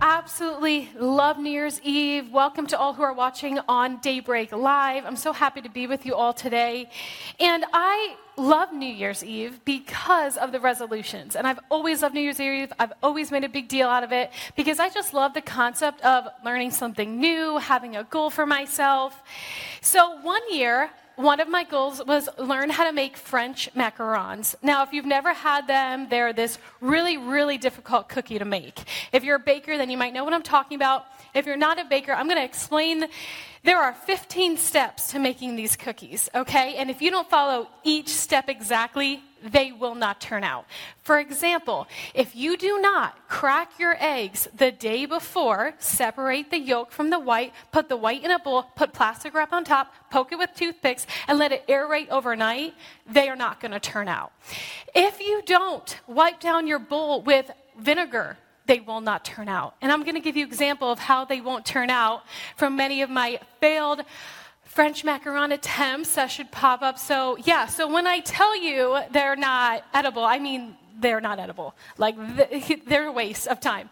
absolutely love New Year's Eve. Welcome to all who are watching on Daybreak Live. I'm so happy to be with you all today. And I love New Year's Eve because of the resolutions. And I've always loved New Year's Eve. I've always made a big deal out of it because I just love the concept of learning something new, having a goal for myself. So one year, one of my goals was learn how to make French macarons. Now, if you've never had them, they're this really, really difficult cookie to make. If you're a baker, then you might know what I'm talking about. If you're not a baker, I'm going to explain. There are 15 steps to making these cookies, okay? And if you don't follow each step exactly, they will not turn out. For example, if you do not crack your eggs the day before, separate the yolk from the white, put the white in a bowl, put plastic wrap on top, poke it with toothpicks, and let it aerate overnight, they are not going to turn out. If you don't wipe down your bowl with vinegar, they will not turn out. And I'm going to give you an example of how they won't turn out from many of my failed French macaron attempts that should pop up. So, yeah, so when I tell you they're not edible, I mean they're not edible. Like, they're a waste of time.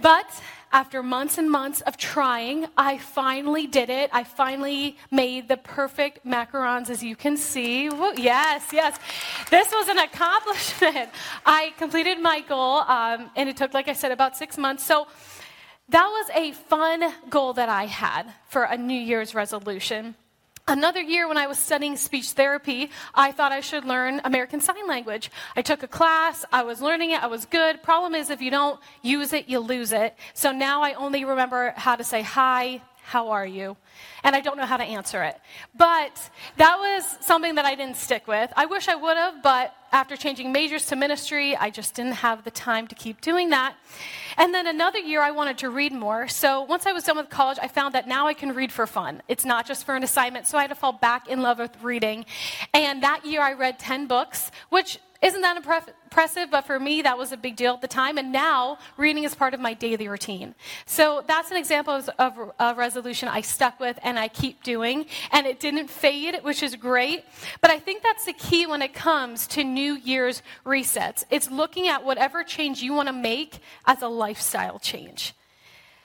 But after months and months of trying, I finally did it. I finally made the perfect macarons, as you can see. Woo, yes, yes. This was an accomplishment. I completed my goal, um, and it took, like I said, about six months. So that was a fun goal that I had for a New Year's resolution. Another year, when I was studying speech therapy, I thought I should learn American Sign Language. I took a class, I was learning it, I was good. Problem is, if you don't use it, you lose it. So now I only remember how to say hi, how are you? And I don't know how to answer it. But that was something that I didn't stick with. I wish I would have, but after changing majors to ministry, I just didn't have the time to keep doing that. And then another year, I wanted to read more. So once I was done with college, I found that now I can read for fun. It's not just for an assignment. So I had to fall back in love with reading. And that year, I read 10 books, which isn't that impressive? But for me, that was a big deal at the time. And now, reading is part of my daily routine. So that's an example of a resolution I stuck with and I keep doing. And it didn't fade, which is great. But I think that's the key when it comes to New Year's resets. It's looking at whatever change you want to make as a lifestyle change.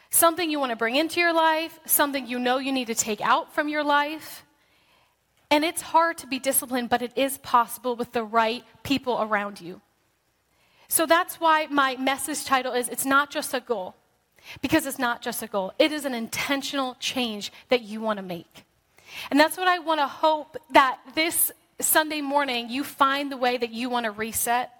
Something you want to bring into your life, something you know you need to take out from your life. And it's hard to be disciplined, but it is possible with the right people around you. So that's why my message title is It's Not Just a Goal. Because it's not just a goal, it is an intentional change that you want to make. And that's what I want to hope that this Sunday morning you find the way that you want to reset.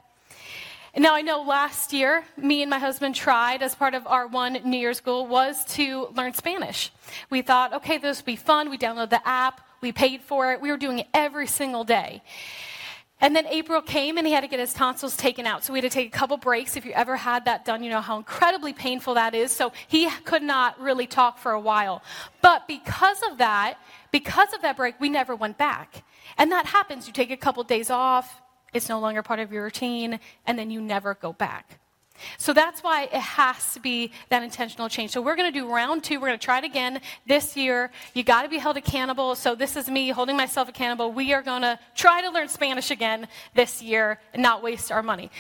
Now I know last year, me and my husband tried as part of our one New Year's goal was to learn Spanish. We thought, okay, this would be fun. We download the app. We paid for it. We were doing it every single day. And then April came and he had to get his tonsils taken out. So we had to take a couple breaks. If you ever had that done, you know how incredibly painful that is. So he could not really talk for a while. But because of that, because of that break, we never went back. And that happens. You take a couple days off, it's no longer part of your routine, and then you never go back. So that's why it has to be that intentional change. So we're going to do round two. We're going to try it again this year. You got to be held accountable. So this is me holding myself accountable. We are going to try to learn Spanish again this year and not waste our money.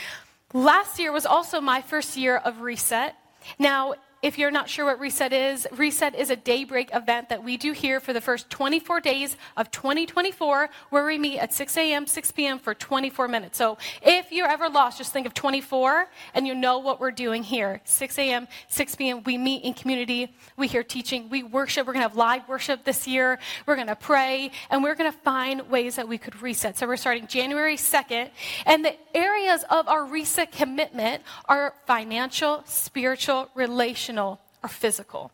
Last year was also my first year of reset. Now, if you're not sure what Reset is, Reset is a daybreak event that we do here for the first 24 days of 2024, where we meet at 6 a.m., 6 p.m. for 24 minutes. So if you're ever lost, just think of 24 and you know what we're doing here. 6 a.m., 6 p.m., we meet in community, we hear teaching, we worship. We're going to have live worship this year, we're going to pray, and we're going to find ways that we could reset. So we're starting January 2nd, and the areas of our reset commitment are financial, spiritual, relational emotional, or physical.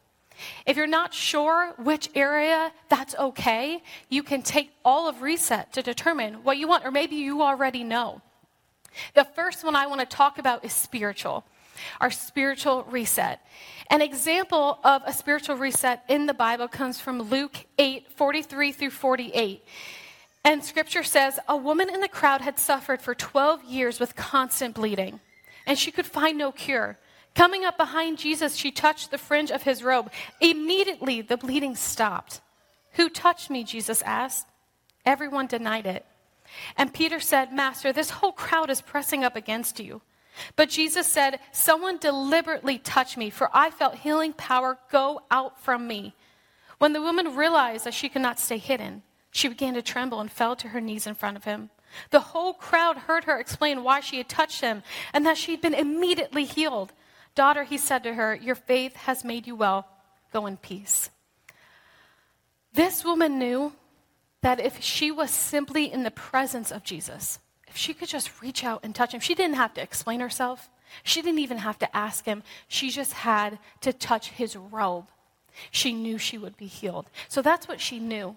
If you're not sure which area, that's okay. You can take all of reset to determine what you want, or maybe you already know. The first one I want to talk about is spiritual, our spiritual reset. An example of a spiritual reset in the Bible comes from Luke 8 43 through 48. And scripture says, A woman in the crowd had suffered for 12 years with constant bleeding, and she could find no cure. Coming up behind Jesus, she touched the fringe of his robe. Immediately, the bleeding stopped. Who touched me? Jesus asked. Everyone denied it. And Peter said, Master, this whole crowd is pressing up against you. But Jesus said, Someone deliberately touched me, for I felt healing power go out from me. When the woman realized that she could not stay hidden, she began to tremble and fell to her knees in front of him. The whole crowd heard her explain why she had touched him and that she had been immediately healed. Daughter, he said to her, Your faith has made you well. Go in peace. This woman knew that if she was simply in the presence of Jesus, if she could just reach out and touch him, she didn't have to explain herself. She didn't even have to ask him. She just had to touch his robe. She knew she would be healed. So that's what she knew.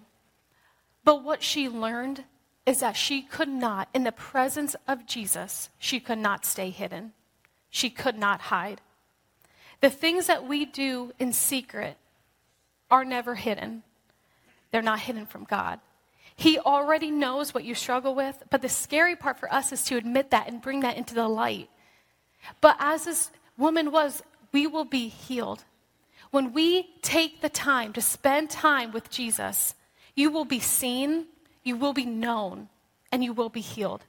But what she learned is that she could not, in the presence of Jesus, she could not stay hidden. She could not hide. The things that we do in secret are never hidden, they're not hidden from God. He already knows what you struggle with, but the scary part for us is to admit that and bring that into the light. But as this woman was, we will be healed. When we take the time to spend time with Jesus, you will be seen, you will be known, and you will be healed.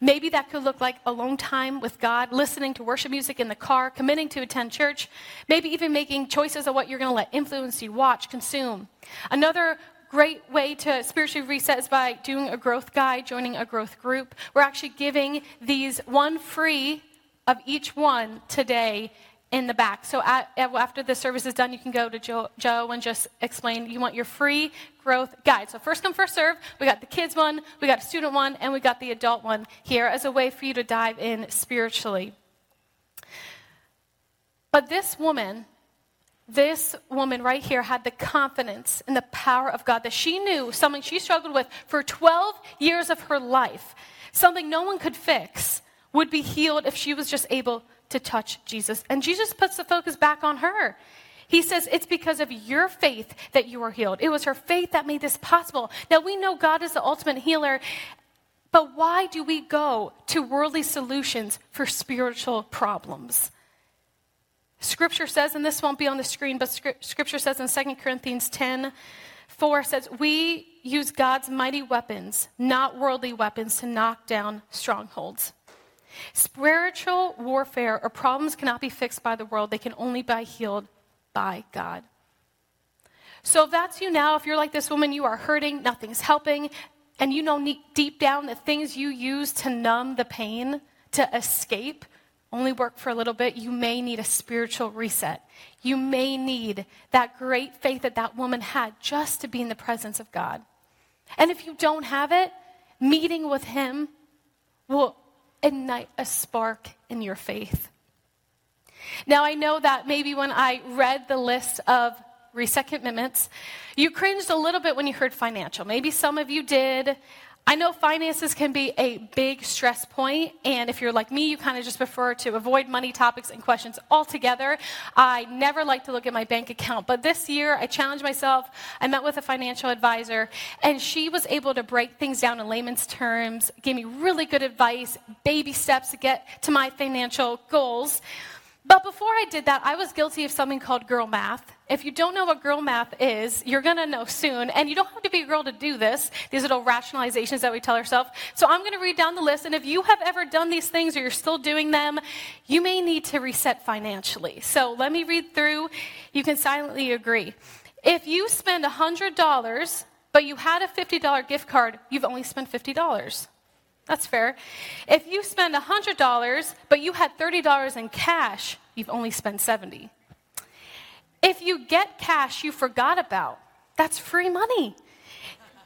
Maybe that could look like alone time with God, listening to worship music in the car, committing to attend church, maybe even making choices of what you're going to let influence you, watch, consume. Another great way to spiritually reset is by doing a growth guide, joining a growth group. We're actually giving these one free of each one today in the back. So at, after the service is done, you can go to Joe, Joe, and just explain you want your free growth guide. So first come, first serve. We got the kids one, we got a student one, and we got the adult one here as a way for you to dive in spiritually. But this woman this woman right here had the confidence and the power of God that she knew something she struggled with for 12 years of her life, something no one could fix, would be healed if she was just able to touch Jesus. And Jesus puts the focus back on her. He says, It's because of your faith that you are healed. It was her faith that made this possible. Now, we know God is the ultimate healer, but why do we go to worldly solutions for spiritual problems? Scripture says, and this won't be on the screen, but Scripture says in 2 Corinthians 10 4 says, We use God's mighty weapons, not worldly weapons, to knock down strongholds. Spiritual warfare or problems cannot be fixed by the world, they can only be healed by God. So if that's you now, if you're like this woman, you are hurting, nothing's helping, and you know deep down the things you use to numb the pain, to escape, only work for a little bit, you may need a spiritual reset. You may need that great faith that that woman had just to be in the presence of God. And if you don't have it, meeting with Him will ignite a spark in your faith. Now, I know that maybe when I read the list of reset commitments, you cringed a little bit when you heard financial. Maybe some of you did. I know finances can be a big stress point, and if you're like me, you kind of just prefer to avoid money topics and questions altogether. I never like to look at my bank account, but this year I challenged myself. I met with a financial advisor, and she was able to break things down in layman's terms, gave me really good advice, baby steps to get to my financial goals. But before I did that, I was guilty of something called girl math. If you don't know what girl math is, you're going to know soon. And you don't have to be a girl to do this, these little rationalizations that we tell ourselves. So I'm going to read down the list. And if you have ever done these things or you're still doing them, you may need to reset financially. So let me read through. You can silently agree. If you spend $100, but you had a $50 gift card, you've only spent $50. That's fair. If you spend $100, but you had $30 in cash, you've only spent 70. If you get cash you forgot about, that's free money.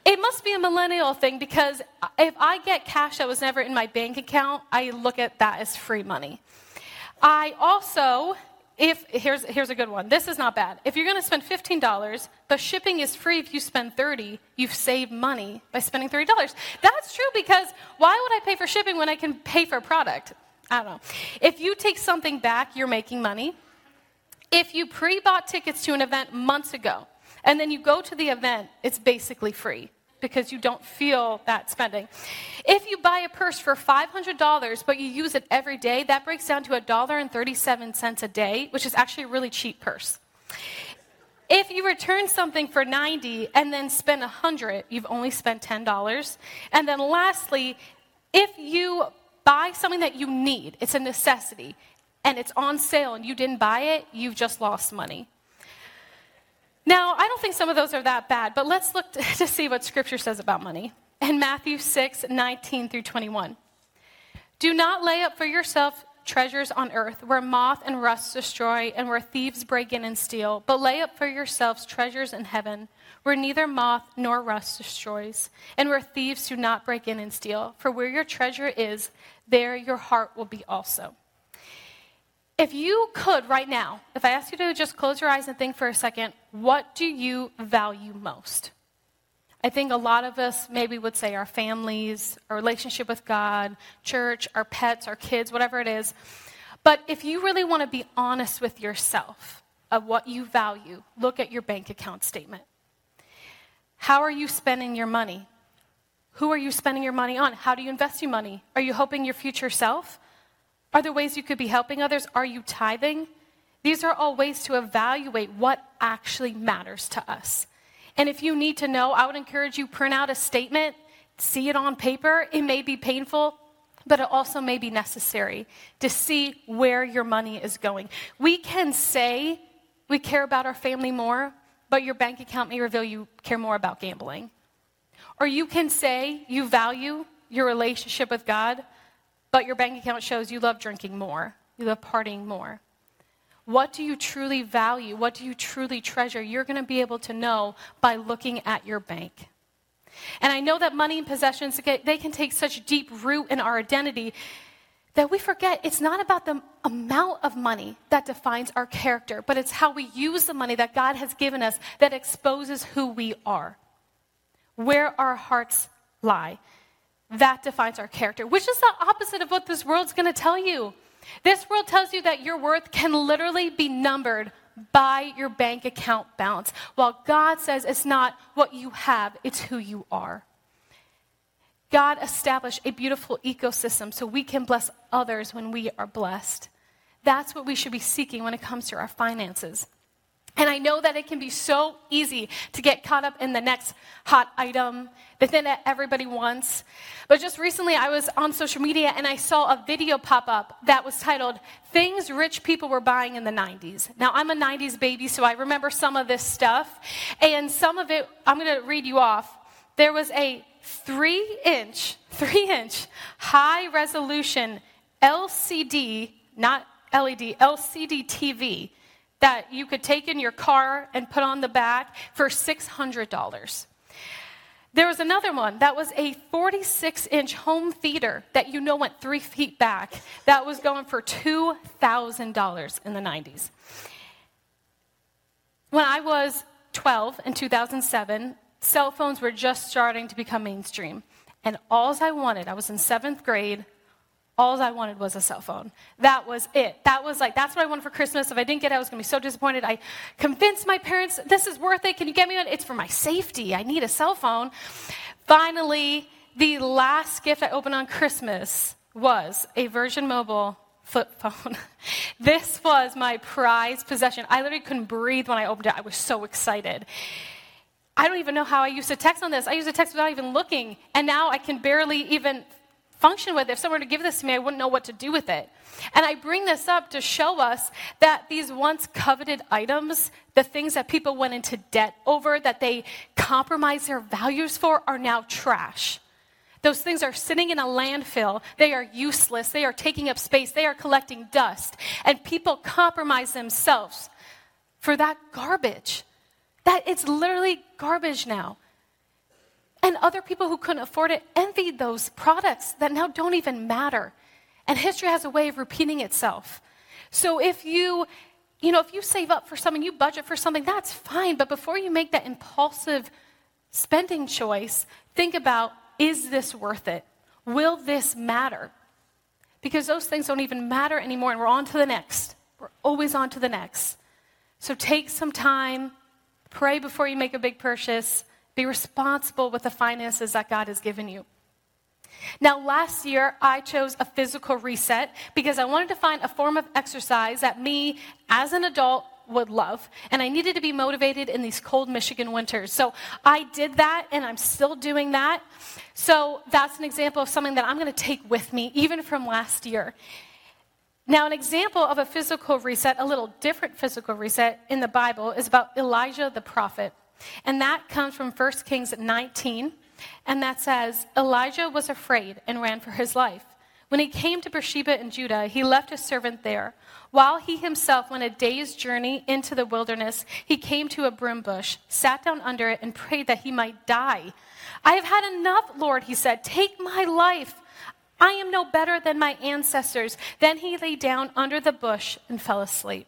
It must be a millennial thing because if I get cash that was never in my bank account, I look at that as free money. I also if here's here's a good one. This is not bad. If you're going to spend $15, but shipping is free if you spend 30, you've saved money by spending $30. That's true because why would I pay for shipping when I can pay for a product? I don't know. If you take something back, you're making money. If you pre-bought tickets to an event months ago and then you go to the event, it's basically free because you don't feel that spending. If you buy a purse for $500 but you use it every day, that breaks down to $1.37 a day, which is actually a really cheap purse. If you return something for 90 and then spend 100, you've only spent $10. And then lastly, if you buy something that you need, it's a necessity, and it's on sale and you didn't buy it, you've just lost money. Now, I don't think some of those are that bad, but let's look to, see what Scripture says about money. In Matthew 6 19 through 21. Do not lay up for yourself treasures on earth where moth and rust destroy and where thieves break in and steal, but lay up for yourselves treasures in heaven where neither moth nor rust destroys and where thieves do not break in and steal. For where your treasure is, there your heart will be also. If you could right now, if I ask you to just close your eyes and think for a second, what do you value most? I think a lot of us maybe would say our families, our relationship with God, church, our pets, our kids, whatever it is. But if you really want to be honest with yourself of what you value, look at your bank account statement. How are you spending your money? Who are you spending your money on? How do you invest your money? Are you hoping your future self? Are there ways you could be helping others? Are you tithing? These are all ways to evaluate what actually matters to us. And if you need to know, I would encourage you print out a statement, see it on paper. It may be painful, but it also may be necessary to see where your money is going. We can say we care about our family more, but your bank account may reveal you care more about gambling. Or you can say you value your relationship with God, but your bank account shows you love drinking more, you love partying more. What do you truly value? What do you truly treasure? You're going to be able to know by looking at your bank. And I know that money and possessions, they can take such deep root in our identity that we forget it's not about the amount of money that defines our character, but it's how we use the money that God has given us that exposes who we are, where our hearts lie. That defines our character, which is the opposite of what this world's going to tell you. This world tells you that your worth can literally be numbered by your bank account balance, while God says it's not what you have, it's who you are. God established a beautiful ecosystem so we can bless others when we are blessed. That's what we should be seeking when it comes to our finances. And I know that it can be so easy to get caught up in the next hot item, the thing that everybody wants. But just recently, I was on social media and I saw a video pop up that was titled Things Rich People Were Buying in the 90s. Now, I'm a 90s baby, so I remember some of this stuff. And some of it, I'm going to read you off. There was a three inch, three inch high resolution LCD, not LED, LCD TV that you could take in your car and put on the back for $600. There was another one that was a 46 inch home theater that you know went three feet back that was going for $2,000 in the 90s. When I was 12 in 2007, cell phones were just starting to become mainstream. And all I wanted, I was in seventh grade, all I wanted was a cell phone. That was it. That was like, that's what I wanted for Christmas. If I didn't get it, I was going to be so disappointed. I convinced my parents, this is worth it. Can you get me one? It's for my safety. I need a cell phone. Finally, the last gift I opened on Christmas was a Virgin Mobile flip phone. this was my prized possession. I literally couldn't breathe when I opened it. I was so excited. I don't even know how I used to text on this. I used to text without even looking. And now I can barely even function with. If someone were to give this to me, I wouldn't know what to do with it. And I bring this up to show us that these once coveted items, the things that people went into debt over, that they compromised their values for, are now trash. Those things are sitting in a landfill. They are useless. They are taking up space. They are collecting dust. And people compromise themselves for that garbage. That it's literally garbage now. And other people who couldn't afford it envied those products that now don't even matter. And history has a way of repeating itself. So if you, you know, if you save up for something, you budget for something, that's fine. But before you make that impulsive spending choice, think about is this worth it? Will this matter? Because those things don't even matter anymore, and we're on to the next. We're always on to the next. So take some time, pray before you make a big purchase, be responsible with the finances that God has given you. Now, last year, I chose a physical reset because I wanted to find a form of exercise that me, as an adult, would love. And I needed to be motivated in these cold Michigan winters. So I did that, and I'm still doing that. So that's an example of something that I'm going to take with me, even from last year. Now, an example of a physical reset, a little different physical reset in the Bible, is about Elijah the prophet. And that comes from 1 Kings 19. And that says, Elijah was afraid and ran for his life. When he came to Beersheba in Judah, he left his servant there. While he himself went a day's journey into the wilderness, he came to a broom bush, sat down under it, and prayed that he might die. I have had enough, Lord, he said. Take my life. I am no better than my ancestors. Then he lay down under the bush and fell asleep.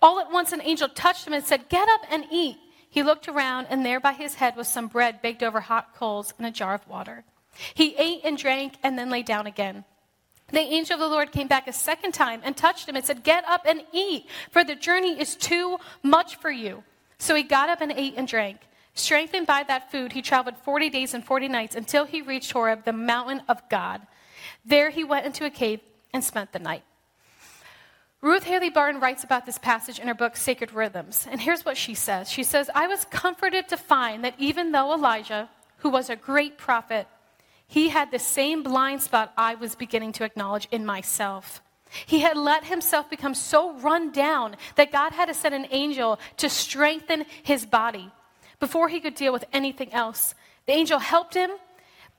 All at once, an angel touched him and said, Get up and eat. He looked around, and there by his head was some bread baked over hot coals and a jar of water. He ate and drank and then lay down again. The angel of the Lord came back a second time and touched him and said, Get up and eat, for the journey is too much for you. So he got up and ate and drank. Strengthened by that food, he traveled 40 days and 40 nights until he reached Horeb, the mountain of God. There he went into a cave and spent the night. Ruth Haley Barton writes about this passage in her book, Sacred Rhythms. And here's what she says She says, I was comforted to find that even though Elijah, who was a great prophet, he had the same blind spot I was beginning to acknowledge in myself. He had let himself become so run down that God had to send an angel to strengthen his body before he could deal with anything else. The angel helped him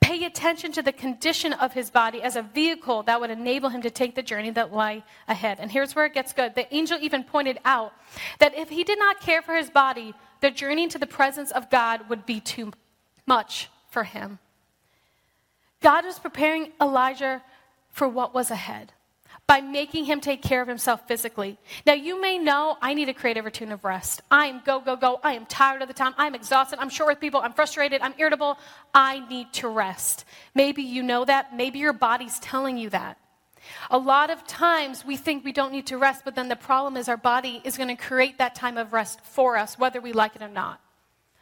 pay attention to the condition of his body as a vehicle that would enable him to take the journey that lay ahead. And here's where it gets good. The angel even pointed out that if he did not care for his body, the journey into the presence of God would be too much for him. God was preparing Elijah for what was ahead by making him take care of himself physically. Now, you may know I need a creative routine of rest. I am go, go, go. I am tired of the time. I'm exhausted. I'm short with people. I'm frustrated. I'm irritable. I need to rest. Maybe you know that. Maybe your body's telling you that. A lot of times we think we don't need to rest, but then the problem is our body is going to create that time of rest for us, whether we like it or not.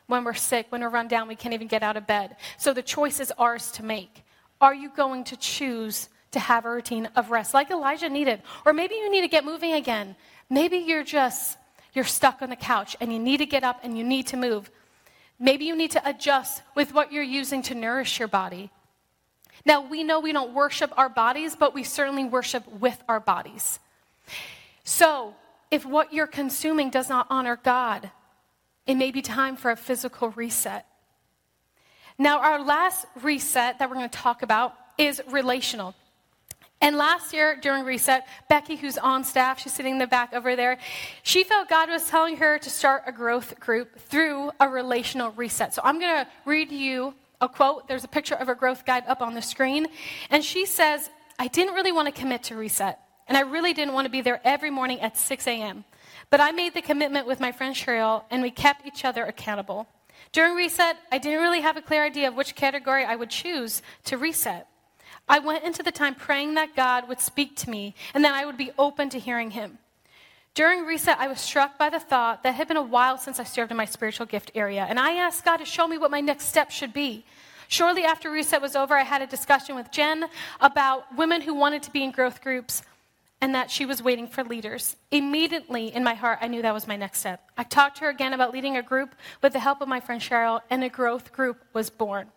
When we're sick, when we're run down, we can't even get out of bed. So the choice is ours to make. Are you going to choose to have a routine of rest like Elijah needed? Or maybe you need to get moving again. Maybe you're just you're stuck on the couch and you need to get up and you need to move. Maybe you need to adjust with what you're using to nourish your body. Now, we know we don't worship our bodies, but we certainly worship with our bodies. So, if what you're consuming does not honor God, it may be time for a physical reset. Now, our last reset that we're going to talk about is relational. And last year during reset, Becky, who's on staff, she's sitting in the back over there, she felt God was telling her to start a growth group through a relational reset. So I'm going to read you a quote. There's a picture of her growth guide up on the screen. And she says, I didn't really want to commit to reset. And I really didn't want to be there every morning at 6 a.m. But I made the commitment with my friend Cheryl, and we kept each other accountable. During reset, I didn't really have a clear idea of which category I would choose to reset. I went into the time praying that God would speak to me and that I would be open to hearing Him. During reset, I was struck by the thought that it had been a while since I served in my spiritual gift area, and I asked God to show me what my next step should be. Shortly after reset was over, I had a discussion with Jen about women who wanted to be in growth groups and that she was waiting for leaders. Immediately in my heart, I knew that was my next step. I talked to her again about leading a group with the help of my friend Cheryl, and a growth group was born.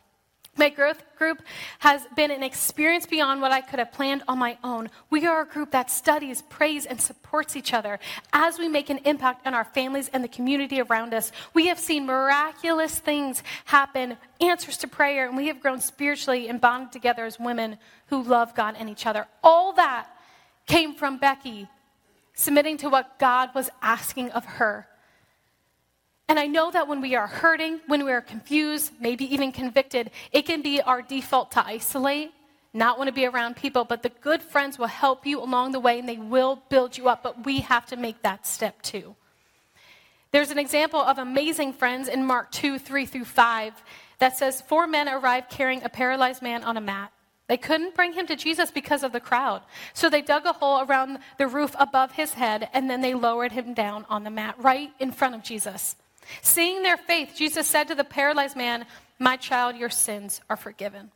My growth group has been an experience beyond what I could have planned on my own. We are a group that studies, prays, and supports each other as we make an impact on our families and the community around us. We have seen miraculous things happen, answers to prayer, and we have grown spiritually and bonded together as women who love God and each other. All that came from Becky submitting to what God was asking of her. And I know that when we are hurting, when we are confused, maybe even convicted, it can be our default to isolate, not want to be around people, but the good friends will help you along the way and they will build you up, but we have to make that step too. There's an example of amazing friends in Mark 2 3 through 5 that says, Four men arrived carrying a paralyzed man on a mat. They couldn't bring him to Jesus because of the crowd. So they dug a hole around the roof above his head and then they lowered him down on the mat right in front of Jesus. Seeing their faith, Jesus said to the paralyzed man, My child, your sins are forgiven.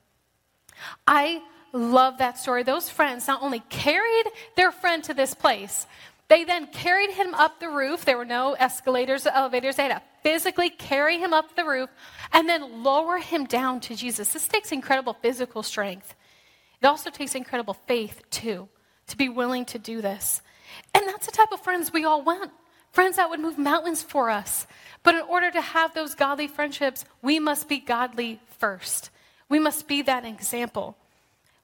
I love that story. Those friends not only carried their friend to this place, They then carried him up the roof. There were no escalators or elevators. They had to physically carry him up the roof and then lower him down to Jesus. This takes incredible physical strength. It also takes incredible faith, too, to be willing to do this. And that's the type of friends we all want friends that would move mountains for us. But in order to have those godly friendships, we must be godly first. We must be that example.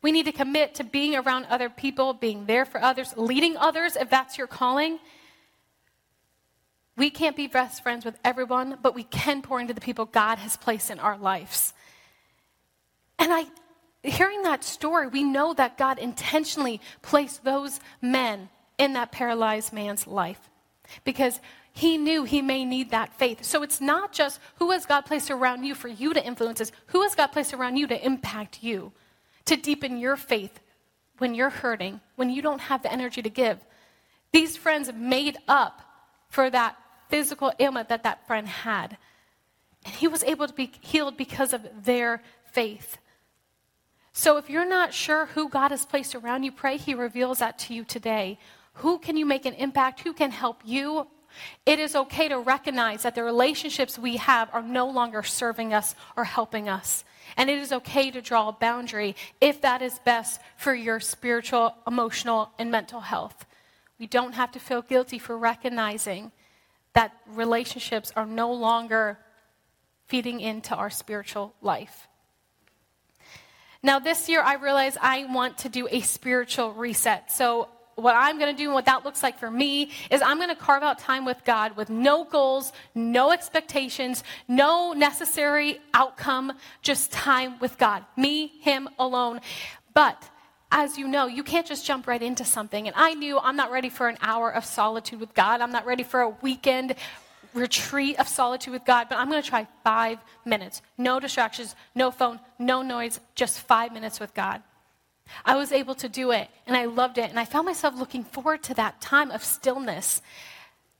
We need to commit to being around other people, being there for others, leading others if that's your calling. We can't be best friends with everyone, but we can pour into the people God has placed in our lives. And I hearing that story, we know that God intentionally placed those men in that paralyzed man's life because he knew he may need that faith. So it's not just who has God placed around you for you to influence, it's who has God placed around you to impact you to deepen your faith when you're hurting, when you don't have the energy to give. These friends made up for that physical ailment that that friend had. And he was able to be healed because of their faith. So if you're not sure who God has placed around you, pray he reveals that to you today. Who can you make an impact? Who can help you? It is okay to recognize that the relationships we have are no longer serving us or helping us. And it is okay to draw a boundary if that is best for your spiritual, emotional, and mental health. We don't have to feel guilty for recognizing that relationships are no longer feeding into our spiritual life. Now, this year, I realize I want to do a spiritual reset. So, what I'm going to do and what that looks like for me is I'm going to carve out time with God with no goals, no expectations, no necessary outcome, just time with God. Me, Him alone. But as you know, you can't just jump right into something. And I knew I'm not ready for an hour of solitude with God. I'm not ready for a weekend retreat of solitude with God, but I'm going to try five minutes. No distractions, no phone, no noise, just five minutes with God. I was able to do it and I loved it. And I found myself looking forward to that time of stillness.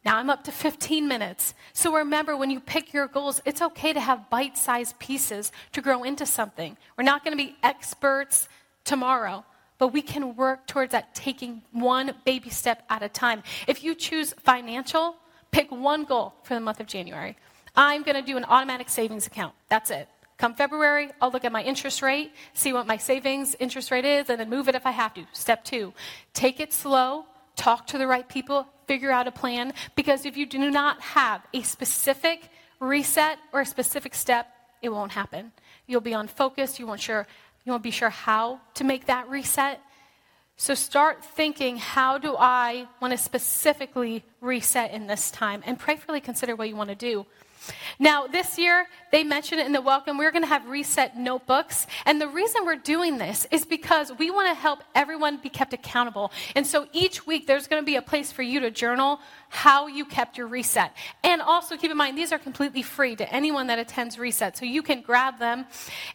Now I'm up to 15 minutes. So remember, when you pick your goals, it's okay to have bite sized pieces to grow into something. We're not going to be experts tomorrow, but we can work towards that taking one baby step at a time. If you choose financial, pick one goal for the month of January. I'm going to do an automatic savings account. That's it. Come February, I'll look at my interest rate, see what my savings interest rate is, and then move it if I have to. Step two, take it slow, talk to the right people, figure out a plan, because if you do not have a specific reset or a specific step, it won't happen. You'll be unfocused, you won't sure you won't be sure how to make that reset. So start thinking, how do I want to specifically reset in this time? And prayerfully consider what you want to do. Now, this year, they mentioned it in the welcome, we're going to have reset notebooks. And the reason we're doing this is because we want to help everyone be kept accountable. And so each week, there's going to be a place for you to journal how you kept your reset. And also keep in mind, these are completely free to anyone that attends reset. So you can grab them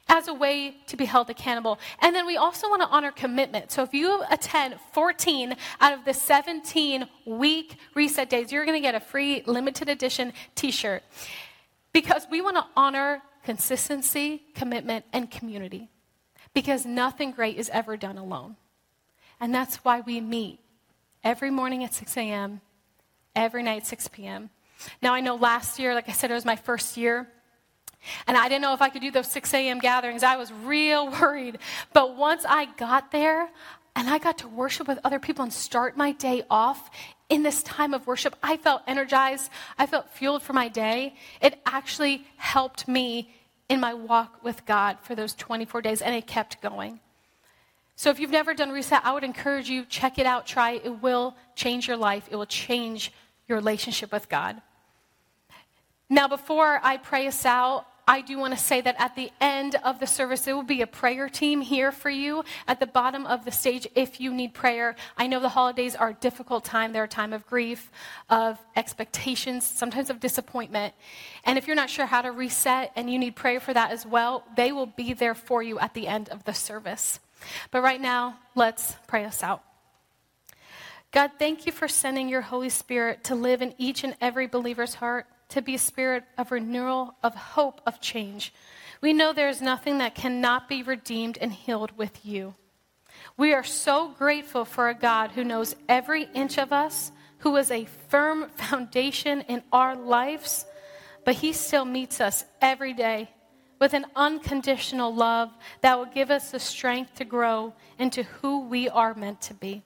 as a way to be held accountable. And then we also want to honor commitment. So if you attend 14 out of the 17 week reset days, you're going to get a free limited edition t shirt because we want to honor consistency, commitment, and community because nothing great is ever done alone. And that's why we meet every morning at 6 a.m every night, 6 p.m. Now, I know last year, like I said, it was my first year. And I didn't know if I could do those 6 a.m. gatherings. I was real worried. But once I got there and I got to worship with other people and start my day off in this time of worship, I felt energized. I felt fueled for my day. It actually helped me in my walk with God for those 24 days, and it kept going. So if you've never done Reset, I would encourage you, check it out, try it. It will change your life. It will change your relationship with God. Now, before I pray us out, I do want to say that at the end of the service, there will be a prayer team here for you at the bottom of the stage if you need prayer. I know the holidays are a difficult time. They're a time of grief, of expectations, sometimes of disappointment. And if you're not sure how to reset and you need prayer for that as well, they will be there for you at the end of the service. But right now, let's pray us out. God, thank you for sending your Holy Spirit to live in each and every believer's heart, to be a spirit of renewal, of hope, of change. We know there is nothing that cannot be redeemed and healed with you. We are so grateful for a God who knows every inch of us, who is a firm foundation in our lives, but He still meets us every day with an unconditional love that will give us the strength to grow into who we are meant to be.